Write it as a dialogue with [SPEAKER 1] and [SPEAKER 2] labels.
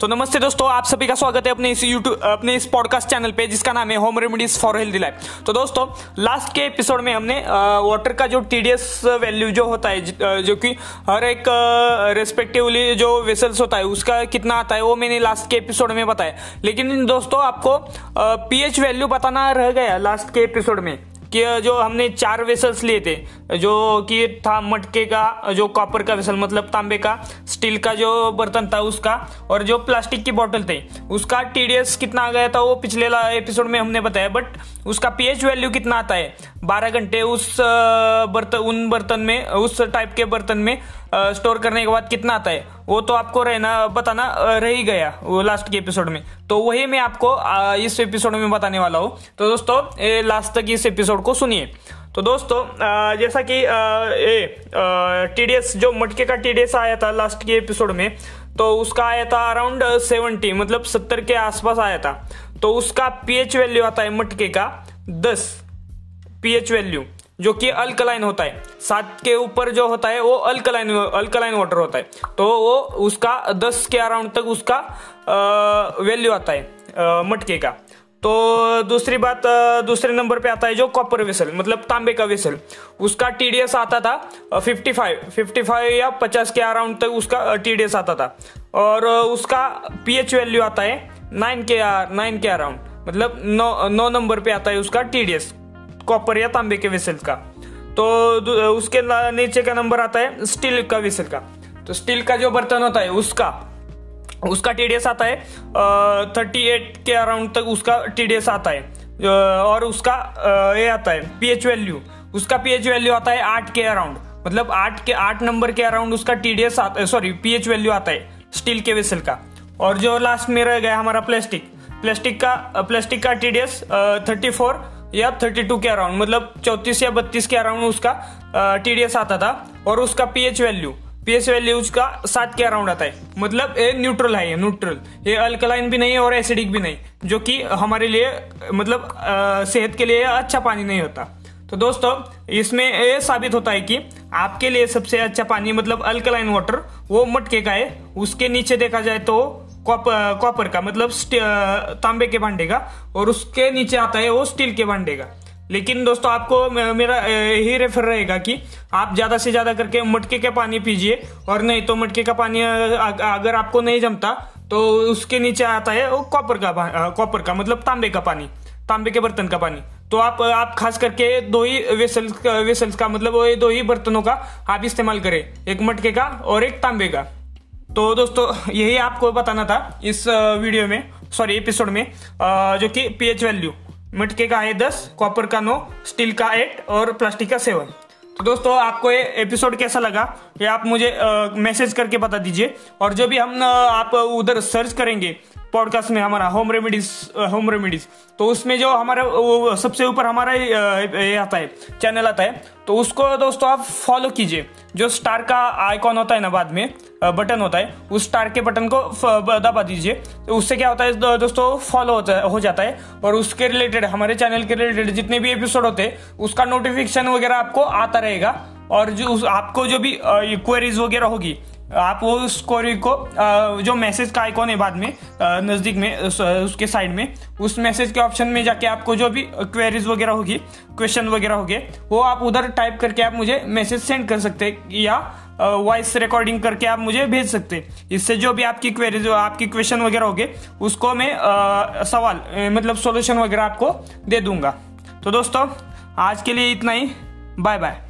[SPEAKER 1] तो नमस्ते दोस्तों, आप सभी का स्वागत है अपने इस यूट्यूब अपने इस पॉडकास्ट चैनल पे, जिसका नाम है home remedies for healthy life तो दोस्तों लास्ट के एपिसोड में हमने वाटर का जो टीडीएस वैल्यू जो होता है जो कि हर एक रेस्पेक्टिवली जो वेसल्स होता है, उसका कितना आता है, वो मैंने लास्ट के एपिसोड में बताया। लेकिन दोस्तों, आपको पीएच वैल्यू बताना रह गया लास्ट के एपिसोड में। कि जो हमने चार वेसल्स लिए थे, जो कि था मटके का, जो कॉपर का वेसल मतलब तांबे का स्टील का जो बर्तन था उसका, और जो प्लास्टिक की बोतल थे, उसका टीडीएस कितना आ गया था वो पिछले एपिसोड में हमने बताया बट उसका पीएच वैल्यू कितना आता है? बारह घंटे उस बर्तन उन बर्तन में, उस टाइप के बर्तन में स्टोर करने के बाद कितना आता है? वो तो आपको रहना, बताना रह ही गया वो लास्ट के एपिसोड में। तो वही मैं आपको इस एपिसोड में बताने वाला हूँ। तो दोस्तों लास्ट तक इस एपिसोड को सुनिए। तो दोस्तों जैसा कि टीडीएस जो मटके का टीडीएस आया था लास्ट के एपिसोड में तो उसका आया था अराउंड सेवेंटी मतलब सत्तर के आसपास आया था। तो उसका पीएच वैल्यू आता है मटके का दस पीएच वैल्यू जो कि अल्कलाइन होता है। सात के ऊपर जो होता है, वो अल्कलाइन अल्कलाइन वाटर होता है। तो वो उसका दस के अराउंड तक उसका वैल्यू आता है मटके का। तो दूसरी बात दूसरे नंबर पे आता है जो कॉपर वेसल मतलब तांबे का वेसल उसका टीडीएस आता था 55 55 या 50 के अराउंड तक उसका टीडीएस आता था। और उसका पीएच वैल्यू आता है नाइन के नाइन के अराउंड मतलब नौ नौ नंबर पे आता है उसका टीडीएस कॉपर या तांबे के वेसल का. तो उसके नीचे का नंबर आता है स्टील का वेसल का. तो स्टील का जो बर्तन होता है उसका उसका टीडीएस आता है थर्टी एट के अराउंड तक उसका टीडीएस आता है. और उसका ये आता है पीएच वैल्यू उसका पीएच वैल्यू आता है आठ के अराउंड मतलब आठ के, आठ नंबर के अराउंड उसका टीडीएस आता है सॉरी पीएच वैल्यू आता है स्टील के वेसल का. और जो लास्ट में रह गया हमारा प्लास्टिक प्लास्टिक का प्लास्टिक का टीडीएस थर्टी फोर या थर्टी टू के अराउंड मतलब चौतीस या बत्तीस के अराउंड उसका टीडीएस आता था और उसका पीएच वैल्यू पीएच वैल्यू उसका सात के अराउंड आता है। मतलब ये न्यूट्रल है ये न्यूट्रल ये अल्कलाइन भी नहीं है और एसिडिक भी नहीं जो कि हमारे लिए मतलब आ, सेहत के लिए अच्छा पानी नहीं होता। तो दोस्तों इसमें ये साबित होता है कि आपके लिए सबसे अच्छा पानी मतलब अल्कलाइन वाटर वो मटके का है। उसके नीचे देखा जाए तो कॉपर का मतलब तांबे के भांडे का, और उसके नीचे आता है वो स्टील के भांडे का। लेकिन दोस्तों, आपको मेरा यही रेफर रहेगा कि आप ज़्यादा से ज़्यादा करके मटके का पानी पीजिए, और नहीं तो मटके का पानी अगर आपको नहीं जमता तो उसके नीचे आता है वो कॉपर का कॉपर का मतलब तांबे का पानी, तांबे के बर्तन का पानी। तो आप आप खास करके दो ही वेसल्स वेसल्स का मतलब दो ही बर्तनों का आप इस्तेमाल करें, एक मटके का और एक तांबे का। तो दोस्तों, यही आपको बताना था इस वीडियो में सॉरी एपिसोड में जो कि पीएच वैल्यू मिटके का है दस कॉपर का नौ स्टील का एट और प्लास्टिक का सेवन तो दोस्तों, आपको ये एपिसोड कैसा लगा, ये आप मुझे मैसेज करके बता दीजिए। और जो भी हम आप उधर सर्च करेंगे पॉडकास्ट में हमारा होम रेमेडीज होम रेमेडीज तो उसमें जो हमारा, वो सबसे ऊपर हमारा ये आता है चैनल आता है तो उसको दोस्तों आप फॉलो कीजिए। जो स्टार का आइकॉन होता है ना बाद में बटन होता है, उस स्टार के बटन को दबा दीजिए। तो उससे क्या होता है दोस्तों फॉलो होता है, हो जाता है। और उसके रिलेटेड हमारे चैनल के रिलेटेड जितने भी एपिसोड होते हैं, उसका नोटिफिकेशन वगैरह आपको आता रहेगा। और जो आपको जो भी क्वेरीज वगैरह होगी आप वो उस को जो मैसेज का आइकॉन है बाद में नज़दीक में उसके साइड में, उस मैसेज के ऑप्शन में जाके आपको जो भी क्वेरीज वगैरह होगी क्वेश्चन वगैरह होगे, वो आप उधर टाइप करके आप मुझे मैसेज सेंड कर सकते हैं या वॉइस रिकॉर्डिंग करके आप मुझे भेज सकते हैं। इससे जो भी आपकी क्वेरीज आपकी क्वेश्चन वगैरह होगे, उसको मैं सवाल मतलब सॉल्यूशन वगैरह आपको दे दूँगा। तो दोस्तों, आज के लिए इतना ही। Bye bye